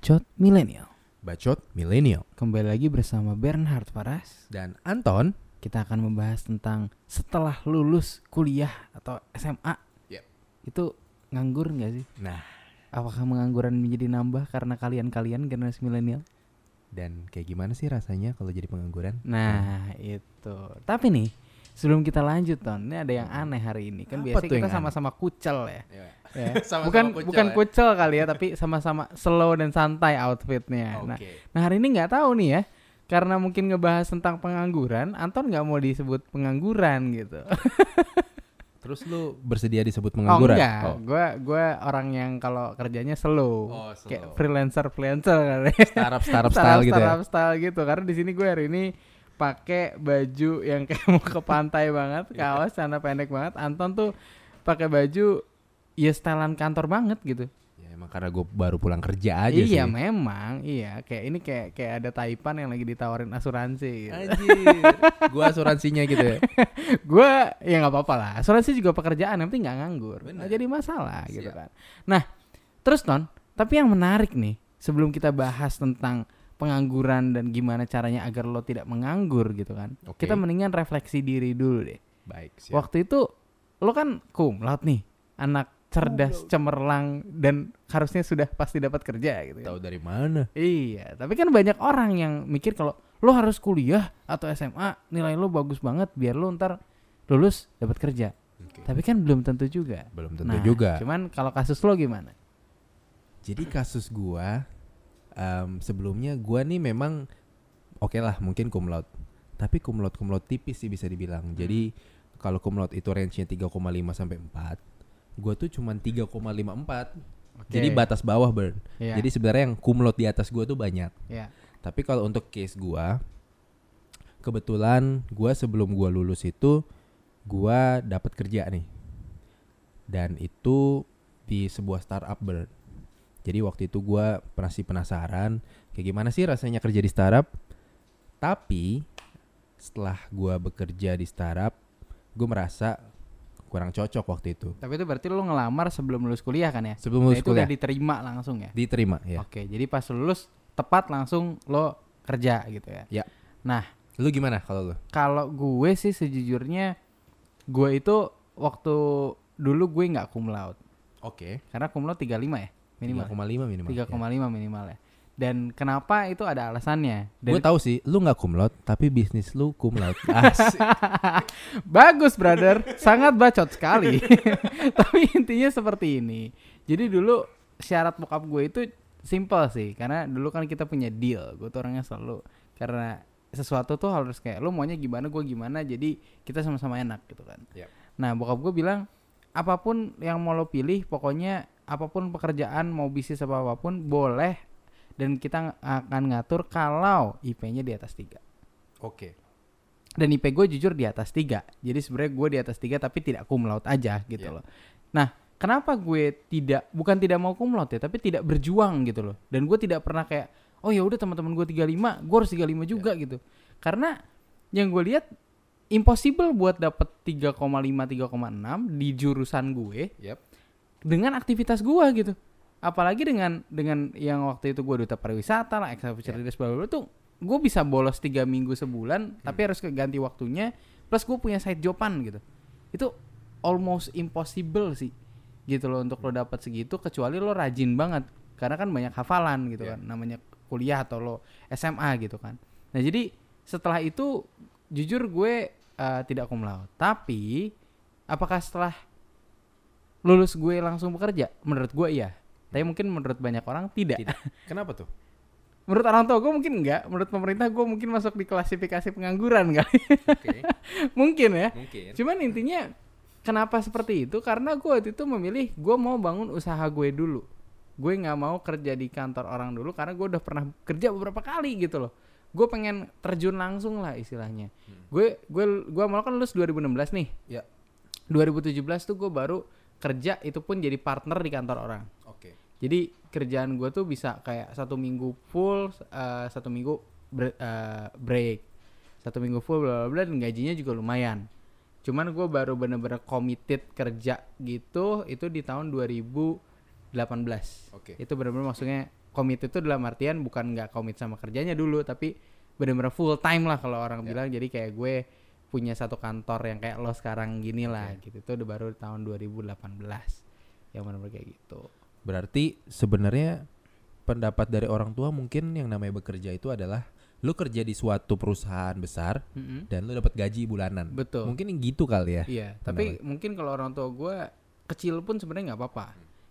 Bacot Milenial. Bacot Millennial. Kembali lagi bersama Bernhard Faras. Dan Anton. Kita akan membahas tentang setelah lulus kuliah atau SMA. Yep. Itu nganggur nggak sih? Nah, Apakah pengangguran menjadi nambah karena kalian-kalian generasi milenial? dan kayak gimana sih rasanya kalau jadi pengangguran? Nah, itu. Tapi nih, sebelum kita lanjut, Ton, ini ada yang aneh hari ini. Kan Apa biasanya kita sama-sama kucel ya. Ya. Ya. Sama-sama bukan kucel bukan ya. kucel kali ya, tapi sama-sama slow dan santai outfitnya. Nah, Oke. Nah hari ini nggak tahu nih ya, karena mungkin ngebahas tentang pengangguran, Anton nggak mau disebut pengangguran gitu. Terus lu bersedia disebut Oh pengangguran? enggak, gue gue orang yang kalau kerjanya slow, Oh, slow. kayak freelancer freelancer kali. Startup startup style gitu ya. startup style gitu. Karena di sini gue hari ini pakai baju yang kayak mau ke pantai banget, Iya. kaos celana pendek banget. Anton tuh pakai baju ya stylean kantor banget gitu. Ya emang karena gue baru pulang kerja aja sih. iya memang, iya kayak ini kayak kayak ada Taipan yang lagi ditawarin asuransi gitu. Anjir. Gua asuransinya gitu ya. gue ya nggak apa-apa lah asuransi juga pekerjaan yang penting nggak nganggur Bener. jadi masalah gitu Siap. kan nah terus non tapi yang menarik nih sebelum kita bahas tentang pengangguran dan gimana caranya agar lo tidak menganggur gitu kan Oke. kita mendingan refleksi diri dulu deh Baik, siap. waktu itu lo kan cum laude nih anak cerdas cemerlang dan harusnya sudah pasti dapat kerja gitu kan. Tahu dari mana? Iya, tapi kan banyak orang yang mikir kalau lo harus kuliah atau SMA nilai lo bagus banget biar lo ntar lulus dapat kerja. Oke. Tapi kan belum tentu juga. Belum tentu Nah, juga. Cuman kalau kasus lo gimana? Jadi kasus gua em, sebelumnya gua nih memang oke lah mungkin cum laude. Tapi cum laude cum laude tipis sih bisa dibilang. Jadi kalau cum laude itu range-nya 3,5 sampai 4. Gua tuh cuman 3,54. Jadi Oke. batas bawah, Burn. Iya. Jadi sebenarnya yang laude di atas gua tuh banyak. ya. Tapi kalau untuk case gua kebetulan gua sebelum gua lulus itu gua dapat kerja nih. Dan itu di sebuah startup Bird. Jadi waktu itu gua masih penasaran kayak gimana sih rasanya kerja di startup. Tapi setelah gua bekerja di startup, gua merasa kurang cocok waktu itu. Tapi itu berarti lo ngelamar sebelum lulus kuliah kan ya? Sebelum Nah, lulus itu udah kuliah diterima langsung ya? diterima ya. Oke, jadi pas lulus tepat langsung lo kerja gitu ya? Ya. Nah, Lu gimana kalau lu? kalau gue sih sejujurnya gue itu waktu dulu gue nggak cum laude Oke. karena cum laude 35 ya minimal 3,5 minimal. ya. 3,5 minimal ya dan kenapa itu ada alasannya dan Gue tahu sih, lu nggak laude, tapi bisnis lu. Asik. bagus brother sangat bacot sekali tapi intinya seperti ini jadi dulu syarat bokap gue itu simple sih karena dulu kan kita punya deal gue tuh orangnya selalu karena sesuatu tuh harus kayak lo maunya gimana gue gimana jadi kita sama-sama enak gitu kan Yap. nah bokap gue bilang apa pun yang mau lo pilih pokoknya apa pun pekerjaan mau bisnis apa apa pun boleh. Dan kita akan ngatur kalau IP-nya di atas tiga. Oke. dan IP gue jujur di atas tiga. Jadi sebenarnya gue di atas tiga tapi tidak cum laude aja gitu Iya. loh. Nah kenapa gue tidak bukan tidak mau cum laude ya tapi tidak berjuang gitu loh. Dan gue tidak pernah kayak oh ya udah teman-teman gue 35 gue harus 35 juga gitu. Karena yang gue lihat impossible buat dapet 3,5 3,6 di jurusan gue Yap. Dengan aktivitas gua gitu. Apalagi dengan dengan yang waktu itu gua duta pariwisata lah extra officer leaders bla bla tuh gue bisa bolos tiga minggu sebulan tapi harus keganti waktunya plus gue punya side joban gitu. Itu almost impossible sih gitu loh untuk lo dapat segitu kecuali lo rajin banget. Karena kan banyak hafalan gitu Iya. kan namanya kuliah atau lo SMA gitu kan. Nah jadi setelah itu jujur gue eh, tidak cum laude. Tapi apakah setelah lulus gue langsung bekerja? Menurut gue iya. Tapi mungkin menurut banyak orang tidak, Tidak. Kenapa tuh? menurut orang tua gue mungkin enggak. Menurut pemerintah gue mungkin masuk di klasifikasi pengangguran kali. Oke. mungkin ya. Mungkin. cuman intinya kenapa seperti itu? Karena gue waktu itu memilih gue mau bangun usaha gue dulu. Gue nggak mau kerja di kantor orang dulu karena gue udah pernah kerja beberapa kali gitu loh. Gue pengen terjun langsung lah istilahnya. Gue gue gue malah kan lulus 2016 nih. Ya. 2017 tuh gue baru kerja itu pun jadi partner di kantor orang Oke. jadi kerjaan gue tuh bisa kayak satu minggu full eh, satu minggu bre- eh, break satu minggu full bla bla bla dan gajinya juga lumayan cuman gue baru bener-bener committed kerja gitu itu di tahun 2018 Oke. itu bener-bener maksudnya komit itu dalam artian bukan nggak komit sama kerjanya dulu tapi benar-benar full time lah kalau orang Ya. bilang jadi kayak gue punya satu kantor yang kayak lo sekarang gini lah gitu itu udah baru tahun 2018 yang benar-benar kayak gitu Berarti sebenarnya pendapat dari orang tua mungkin yang namanya bekerja itu adalah lu kerja di suatu perusahaan besar Mm-mm. dan lu dapat gaji bulanan. betul Mungkin gitu kali ya. Iya, tapi mungkin kalau orang tua gue kecil pun sebenarnya nggak apa-apa.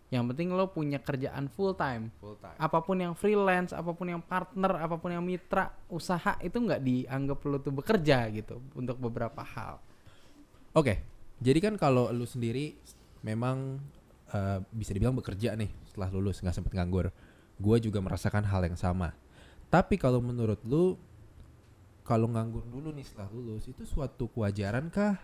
Yang penting lo punya kerjaan full time. Full time. Apa pun yang freelance, apa pun yang partner, apa pun yang mitra usaha itu nggak dianggap lo tuh bekerja gitu untuk beberapa hal. Oke. Jadi kan kalau lu sendiri memang eh, bisa dibilang bekerja nih setelah lulus nggak sempet nganggur. Gue juga merasakan hal yang sama. Tapi kalau menurut lu kalau nganggur dulu nih setelah lulus itu suatu kewajaran kah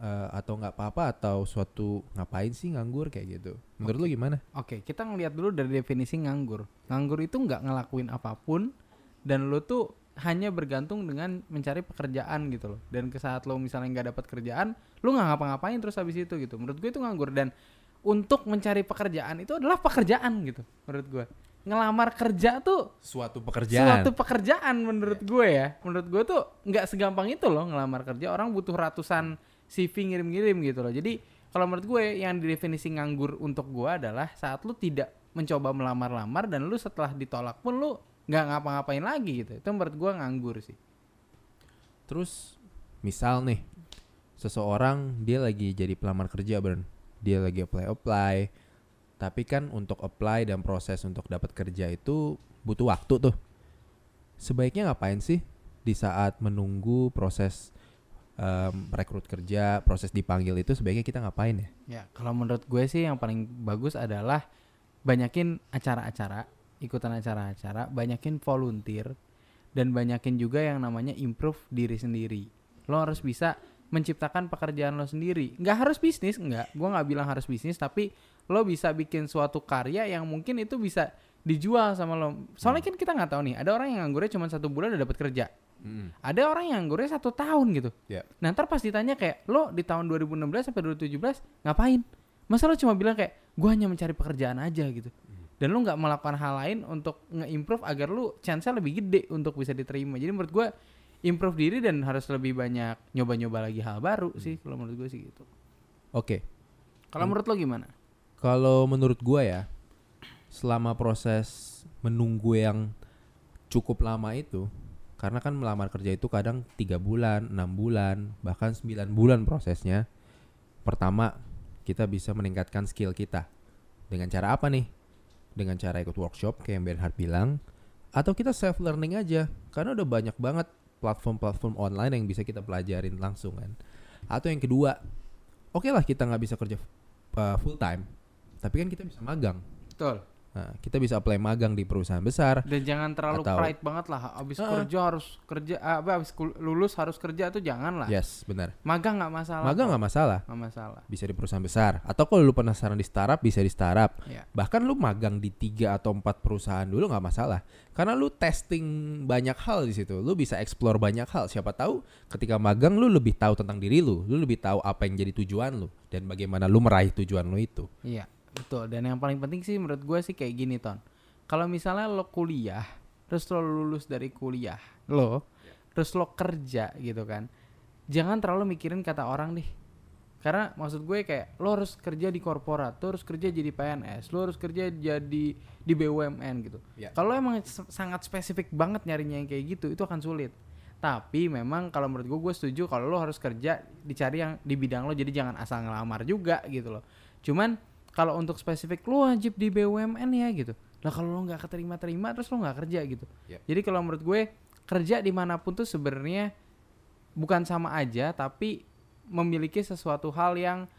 Eh, atau nggak apa-apa atau suatu ngapain sih nganggur kayak gitu? Menurut lu gimana? Oke, kita ngelihat dulu dari definisi nganggur. Nganggur itu nggak ngelakuin apa pun dan lo tuh hanya bergantung dengan mencari pekerjaan gitu loh. Dan ke saat lo misalnya nggak dapat kerjaan, lo nggak ngapa-ngapain terus habis itu gitu. Menurut gue itu nganggur dan untuk mencari pekerjaan itu adalah pekerjaan gitu menurut gue. Ngelamar kerja tuh Suatu pekerjaan. suatu pekerjaan menurut gue ya. Menurut gue tuh nggak segampang itu loh ngelamar kerja. Orang butuh ratusan CV ngirim-ngirim gitu loh. Jadi kalau menurut gue yang didefinisi nganggur untuk gue adalah saat lu tidak mencoba melamar-lamar dan lu setelah ditolak pun lu nggak ngapa-ngapain lagi gitu. Itu menurut gue nganggur sih. Terus misal nih seseorang dia lagi jadi pelamar kerja Bern. Dia lagi apply apply. Tapi kan untuk apply dan proses untuk dapat kerja itu butuh waktu tuh. Sebaiknya ngapain sih di saat menunggu proses em, rekrut kerja, proses dipanggil itu sebaiknya kita ngapain ya? Ya, kalau menurut gue sih yang paling bagus adalah banyakin acara-acara, ikutan acara-acara, banyakin volunteer dan banyakin juga yang namanya improve diri sendiri. Lo harus bisa menciptakan pekerjaan lo sendiri. Nggak harus bisnis, nggak. Gue nggak bilang harus bisnis, tapi lo bisa bikin suatu karya yang mungkin itu bisa dijual sama lo. Soalnya kan kita nggak tahu nih, ada orang yang nganggurnya cuma satu bulan udah dapat kerja. Ada orang yang nganggurnya satu tahun gitu. Ya. Nah ntar pas ditanya kayak lo di tahun 2016 sampai 2017 ngapain? Masa lo cuma bilang kayak gue hanya mencari pekerjaan aja gitu. Dan lo nggak melakukan hal lain untuk nge-improve agar lo chance-nya lebih gede untuk bisa diterima. Jadi menurut gue improve diri dan harus lebih banyak nyoba-nyoba lagi hal baru sih kalau menurut gue sih gitu. Oke. Kalau menurut lo gimana? Kalau menurut gua ya, selama proses menunggu yang cukup lama itu, karena kan melamar kerja itu kadang tiga bulan, enam bulan, bahkan 9 bulan prosesnya. Pertama, kita bisa meningkatkan skill kita. Dengan cara apa nih? Dengan cara ikut workshop kayak yang Bernhard bilang, atau kita self learning aja, karena udah banyak banget platform-platform online yang bisa kita pelajarin langsung kan. Atau yang kedua, oke lah kita nggak bisa kerja uh, full time, tapi kan kita bisa magang. Betul. Nah, kita bisa apply magang di perusahaan besar. Dan jangan terlalu Atau- pride banget lah. Abis Heeh. kerja harus kerja, ah, apa abis lulus harus kerja tuh jangan lah. Yes, benar. Magang nggak masalah. Magang nggak masalah, Nggak masalah. bisa di perusahaan besar. Atau kalau lu penasaran di startup, bisa di startup. Ya. Bahkan lu magang di tiga atau empat perusahaan dulu nggak masalah. Karena lu testing banyak hal di situ. Lu bisa explore banyak hal. Siapa tahu ketika magang lu lebih tahu tentang diri lu. Lu lebih tahu apa yang jadi tujuan lu dan bagaimana lu meraih tujuan lu itu. Iya, betul. Dan yang paling penting sih menurut gue sih kayak gini, Ton. Kalau misalnya lo kuliah, terus lo lulus dari kuliah, lo, terus lo kerja gitu kan. Jangan terlalu mikirin kata orang deh. Karena maksud gue kayak lo harus kerja di korporat, lo harus kerja jadi PNS, lo harus kerja jadi di BUMN gitu. Ya. Kalau emang sangat spesifik banget nyarinya yang kayak gitu, itu akan sulit. Tapi memang kalau menurut gue, gue setuju kalau lo harus kerja dicari yang di bidang lo, jadi jangan asal ngelamar juga gitu loh. Cuman kalau untuk spesifik lo wajib di BUMN ya gitu. Lah kalau lo nggak keterima-terima terus lo nggak kerja gitu. Yep. Jadi kalau menurut gue kerja di mana pun tuh sebenarnya bukan sama aja, tapi memiliki sesuatu hal yang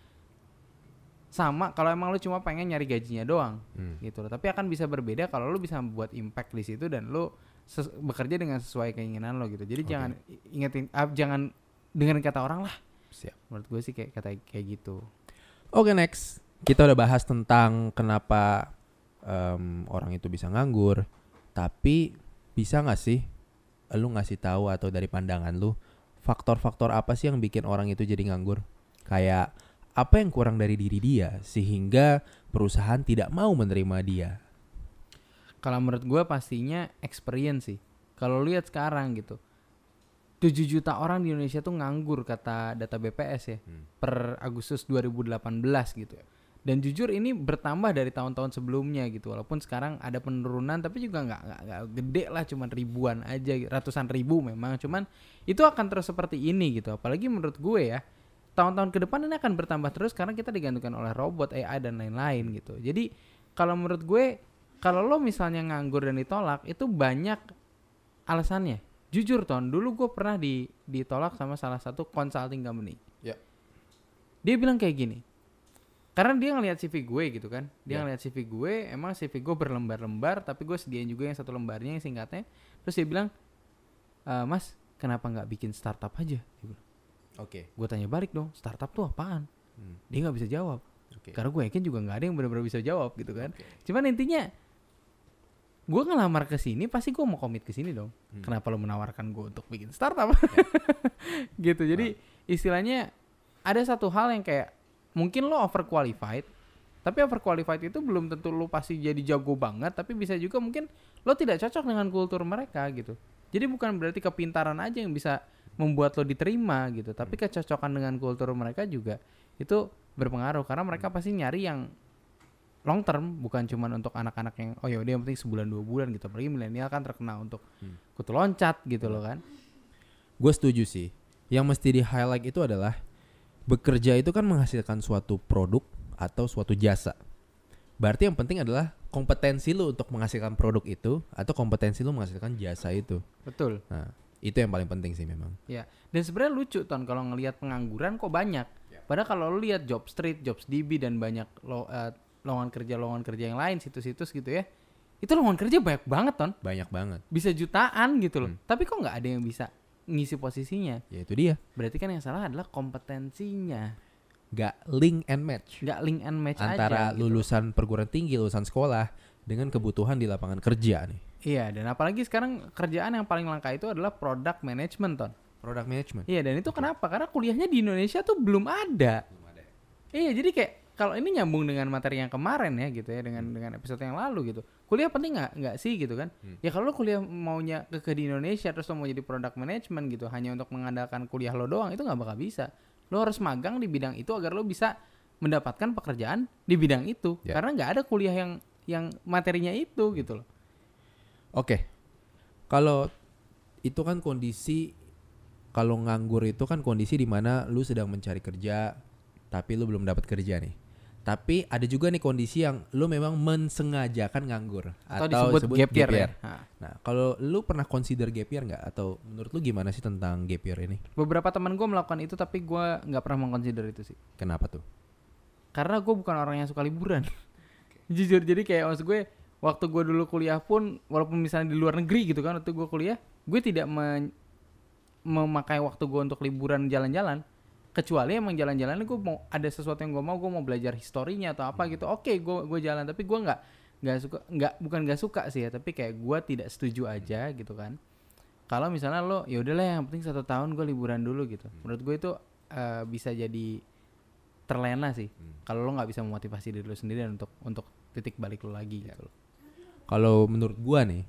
sama kalau emang lu cuma pengen nyari gajinya doang Hmm. gitu loh. Tapi akan bisa berbeda kalau lu bisa membuat impact di situ dan lu bekerja dengan sesuai keinginan lo gitu. Jadi Oke. jangan ingetin ah, jangan dengerin kata orang lah. Siap. Menurut gue sih kayak kata kayak gitu. Oke next, kita udah bahas tentang kenapa em, orang itu bisa nganggur, tapi bisa nggak sih lu ngasih tahu atau dari pandangan lu faktor-faktor apa sih yang bikin orang itu jadi nganggur? Kayak apa yang kurang dari diri dia sehingga perusahaan tidak mau menerima dia? Kalau menurut gue pastinya experience sih. Kalau lihat sekarang gitu. 7 juta orang di Indonesia tuh nganggur kata data BPS ya Hmm. per Agustus 2018 gitu. Dan jujur ini bertambah dari tahun-tahun sebelumnya gitu. Walaupun sekarang ada penurunan tapi juga nggak nggak gede lah cuman ribuan aja ratusan ribu memang cuman itu akan terus seperti ini gitu. Apalagi menurut gue ya tahun-tahun ke depan ini akan bertambah terus karena kita digantungkan oleh robot, AI dan lain-lain gitu. Jadi kalau menurut gue kalau lo misalnya nganggur dan ditolak itu banyak alasannya. Jujur ton, dulu gue pernah di ditolak sama salah satu consulting company. Ya. Dia bilang kayak gini. Karena dia ngelihat CV gue gitu kan. Dia Ya. ngelihat CV gue, emang CV gue berlembar-lembar tapi gue sediain juga yang satu lembarnya yang singkatnya. Terus dia bilang, "E, "Mas, kenapa nggak bikin startup aja?" Dia bilang. Oke. Gue tanya balik dong, startup tuh apaan? Hmm. Dia nggak bisa jawab. Oke. Karena gue yakin juga nggak ada yang benar-benar bisa jawab gitu kan. Oke. Cuman intinya gue ngelamar ke sini pasti gue mau komit ke sini dong. Hmm. Kenapa lo menawarkan gue untuk bikin startup? gitu. Jadi istilahnya ada satu hal yang kayak mungkin lo overqualified, tapi overqualified itu belum tentu lo pasti jadi jago banget, tapi bisa juga mungkin lo tidak cocok dengan kultur mereka gitu. Jadi bukan berarti kepintaran aja yang bisa membuat lo diterima gitu, tapi kecocokan dengan kultur mereka juga itu berpengaruh karena mereka pasti nyari yang long term bukan cuman untuk anak-anak yang oh ya udah yang penting sebulan dua bulan gitu apalagi milenial kan terkenal untuk Hmm. kutu loncat gitu loh kan Gue setuju sih. Yang mesti di highlight itu adalah bekerja itu kan menghasilkan suatu produk atau suatu jasa. Berarti yang penting adalah kompetensi lu untuk menghasilkan produk itu atau kompetensi lu menghasilkan jasa itu. betul Nah, itu yang paling penting sih memang. ya dan sebenarnya lucu ton kalau ngelihat pengangguran kok banyak padahal kalau lu lihat job street jobs db dan banyak lo, eh, lowongan kerja lowongan kerja yang lain situs-situs gitu ya itu lowongan kerja banyak banget ton Banyak banget. bisa jutaan gitu loh Hmm. tapi kok nggak ada yang bisa ngisi posisinya Ya itu dia. berarti kan yang salah adalah kompetensinya Gak link and match nggak link and match antara aja gitu. lulusan perguruan tinggi, lulusan sekolah dengan kebutuhan di lapangan kerja nih. Iya, dan apalagi sekarang kerjaan yang paling langka itu adalah product management, Ton. Product management. Iya, dan itu kenapa? Karena kuliahnya di Indonesia tuh belum ada. Iya, jadi kayak kalau ini nyambung dengan materi yang kemarin ya gitu ya dengan dengan episode yang lalu gitu. Kuliah penting nggak? Nggak sih gitu kan? Hmm. Ya kalau kuliah maunya ke, ke di Indonesia terus lo mau jadi product management gitu hanya untuk mengandalkan kuliah lo doang itu nggak bakal bisa. Lo harus magang di bidang itu agar lo bisa mendapatkan pekerjaan di bidang itu. Ya. Karena nggak ada kuliah yang yang materinya itu gitu loh. Oke. Kalau itu kan kondisi kalau nganggur itu kan kondisi di mana lu sedang mencari kerja tapi lu belum dapat kerja nih. Tapi ada juga nih kondisi yang lu memang mensengajakan nganggur Atau, disebut, gap year, ya. Nah, Nah, kalau lu pernah consider gap year nggak atau menurut lu gimana sih tentang gap year ini? Beberapa teman gue melakukan itu tapi gue nggak pernah mengconsider itu sih. Kenapa tuh? Karena gue bukan orang yang suka liburan. Jujur jadi kayak maksud gue waktu gue dulu kuliah pun walaupun misalnya di luar negeri gitu kan waktu gue kuliah gue tidak men- memakai waktu gue untuk liburan jalan-jalan kecuali emang jalan-jalan gue mau ada sesuatu yang gue mau gue mau belajar historinya atau apa gitu oke gue gue jalan. Tapi gue nggak nggak suka nggak bukan nggak suka sih ya tapi kayak gue tidak setuju aja gitu kan. Kalau misalnya lo ya udahlah yang penting satu tahun gue liburan dulu gitu. Menurut gue itu eh, bisa jadi terlena sih. Kalau lo nggak bisa memotivasi diri lo sendiri dan untuk untuk titik balik lo lagi gitu loh. Kalau menurut gua nih,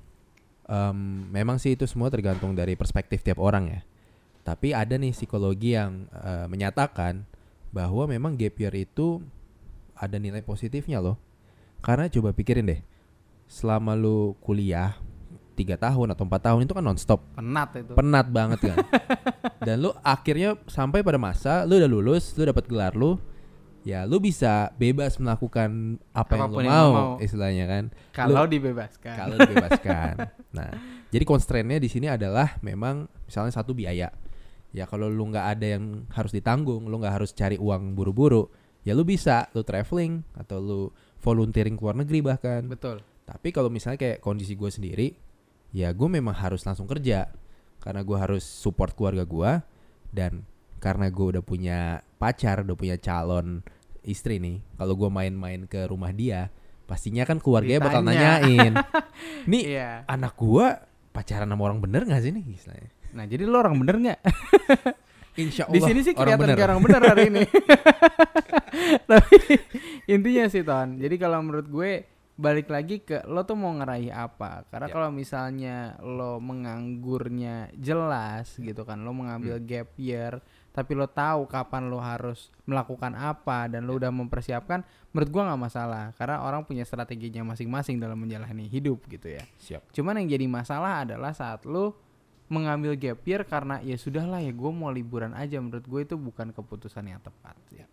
em, memang sih itu semua tergantung dari perspektif tiap orang ya. Tapi ada nih psikologi yang eh, menyatakan bahwa memang gap year itu ada nilai positifnya loh. Karena coba pikirin deh, selama lu kuliah tiga tahun atau empat tahun itu kan nonstop, penat itu penat banget kan. Dan lu akhirnya sampai pada masa lu udah lulus, lu dapat gelar lu, ya lu bisa bebas melakukan apa yang lu Apa pun yang mau, lu mau. istilahnya kan kalau dibebaskan kalau dibebaskan. nah, jadi constraint-nya di sini adalah memang misalnya satu biaya. Ya kalau lu nggak ada yang harus ditanggung, lu nggak harus cari uang buru-buru, ya lu bisa lu traveling atau lu volunteering ke luar negeri bahkan. betul Tapi kalau misalnya kayak kondisi gue sendiri, ya gue memang harus langsung kerja karena gue harus support keluarga gue dan karena gue udah punya pacar, udah punya calon istri nih. Kalau gue main-main ke rumah dia, pastinya kan keluarganya bakal Ditanya. nanyain, nih iya anak gua pacaran sama orang bener gak sih nih istilahnya? Nah jadi lo orang bener nggak Insya di Allah sini sih orang kelihatan bener. kayak orang bener hari ini tapi intinya sih ton jadi kalau menurut gue balik lagi ke lo tuh mau ngeraih apa karena Ya. kalau misalnya lo menganggurnya jelas gitu kan lo mengambil Hmm. gap year tapi lo tahu kapan lo harus melakukan apa dan Ya. lo udah mempersiapkan menurut gua nggak masalah karena orang punya strateginya masing-masing dalam menjalani hidup gitu ya Siap. cuman yang jadi masalah adalah saat lo mengambil gap year karena ya sudahlah ya gue mau liburan aja menurut gue itu bukan keputusan yang tepat Ya.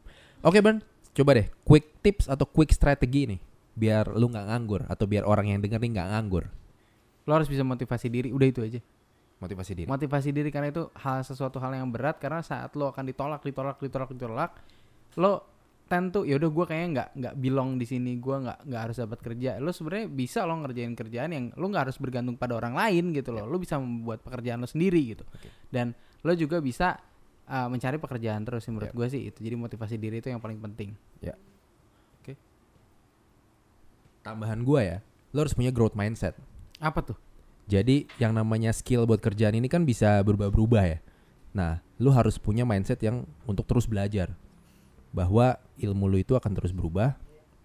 Oke Ban, coba deh quick tips atau quick strategi nih biar lu nggak nganggur atau biar orang yang denger nih nggak nganggur. lo harus bisa motivasi diri udah itu aja Motivasi diri. motivasi diri karena itu hal sesuatu hal yang berat karena saat lo akan ditolak ditolak ditolak ditolak lo tentu ya udah gue kayaknya nggak nggak belong di sini gue nggak nggak harus dapat kerja lo sebenarnya bisa lo ngerjain kerjaan yang lo nggak harus bergantung pada orang lain gitu loh lo bisa membuat pekerjaan lo sendiri gitu Oke. dan lo juga bisa uh, mencari pekerjaan terus sih menurut Yap. gue sih itu jadi motivasi diri itu yang paling penting Tambahan gua ya, lu harus punya growth mindset. apa tuh Jadi yang namanya skill buat kerjaan ini kan bisa berubah-berubah ya. Nah, lu harus punya mindset yang untuk terus belajar. Bahwa ilmu lu itu akan terus berubah.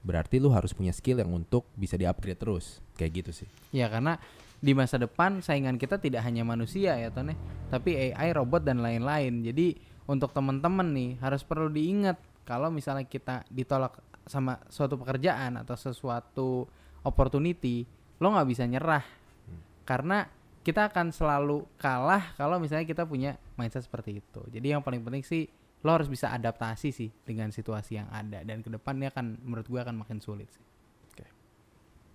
Berarti lu harus punya skill yang untuk bisa di-upgrade terus. Kayak gitu sih. Ya karena di masa depan saingan kita tidak hanya manusia ya Tone, tapi AI, robot dan lain-lain. Jadi untuk teman-teman nih harus perlu diingat kalau misalnya kita ditolak sama suatu pekerjaan atau sesuatu opportunity, lo nggak bisa nyerah karena kita akan selalu kalah kalau misalnya kita punya mindset seperti itu. Jadi yang paling penting sih lo harus bisa adaptasi sih dengan situasi yang ada dan ke depannya akan menurut gue akan makin sulit sih. Oke.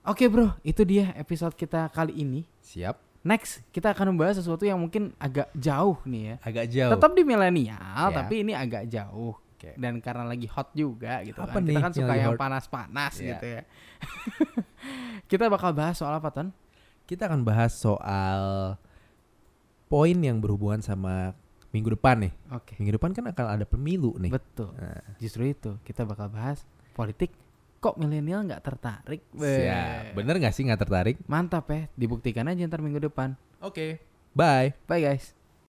Oke bro, itu dia episode kita kali ini. Siap. Next, kita akan membahas sesuatu yang mungkin agak jauh nih ya. Agak jauh. Tetap di milenial, Ya. tapi ini agak jauh. Oke. Dan karena lagi hot juga gitu Apa kan. nih Kita kan suka yang panas-panas Ya. gitu ya. kita bakal bahas soal apa, Ton? Kita akan bahas soal poin yang berhubungan sama minggu depan nih. Oke. Minggu depan kan akan ada pemilu nih. Betul. Nah, Justru itu kita bakal bahas politik. Kok milenial nggak tertarik? Siap. Bener gak sih nggak tertarik? Mantap ya, dibuktikan aja ntar minggu depan. Oke. Bye. Bye guys.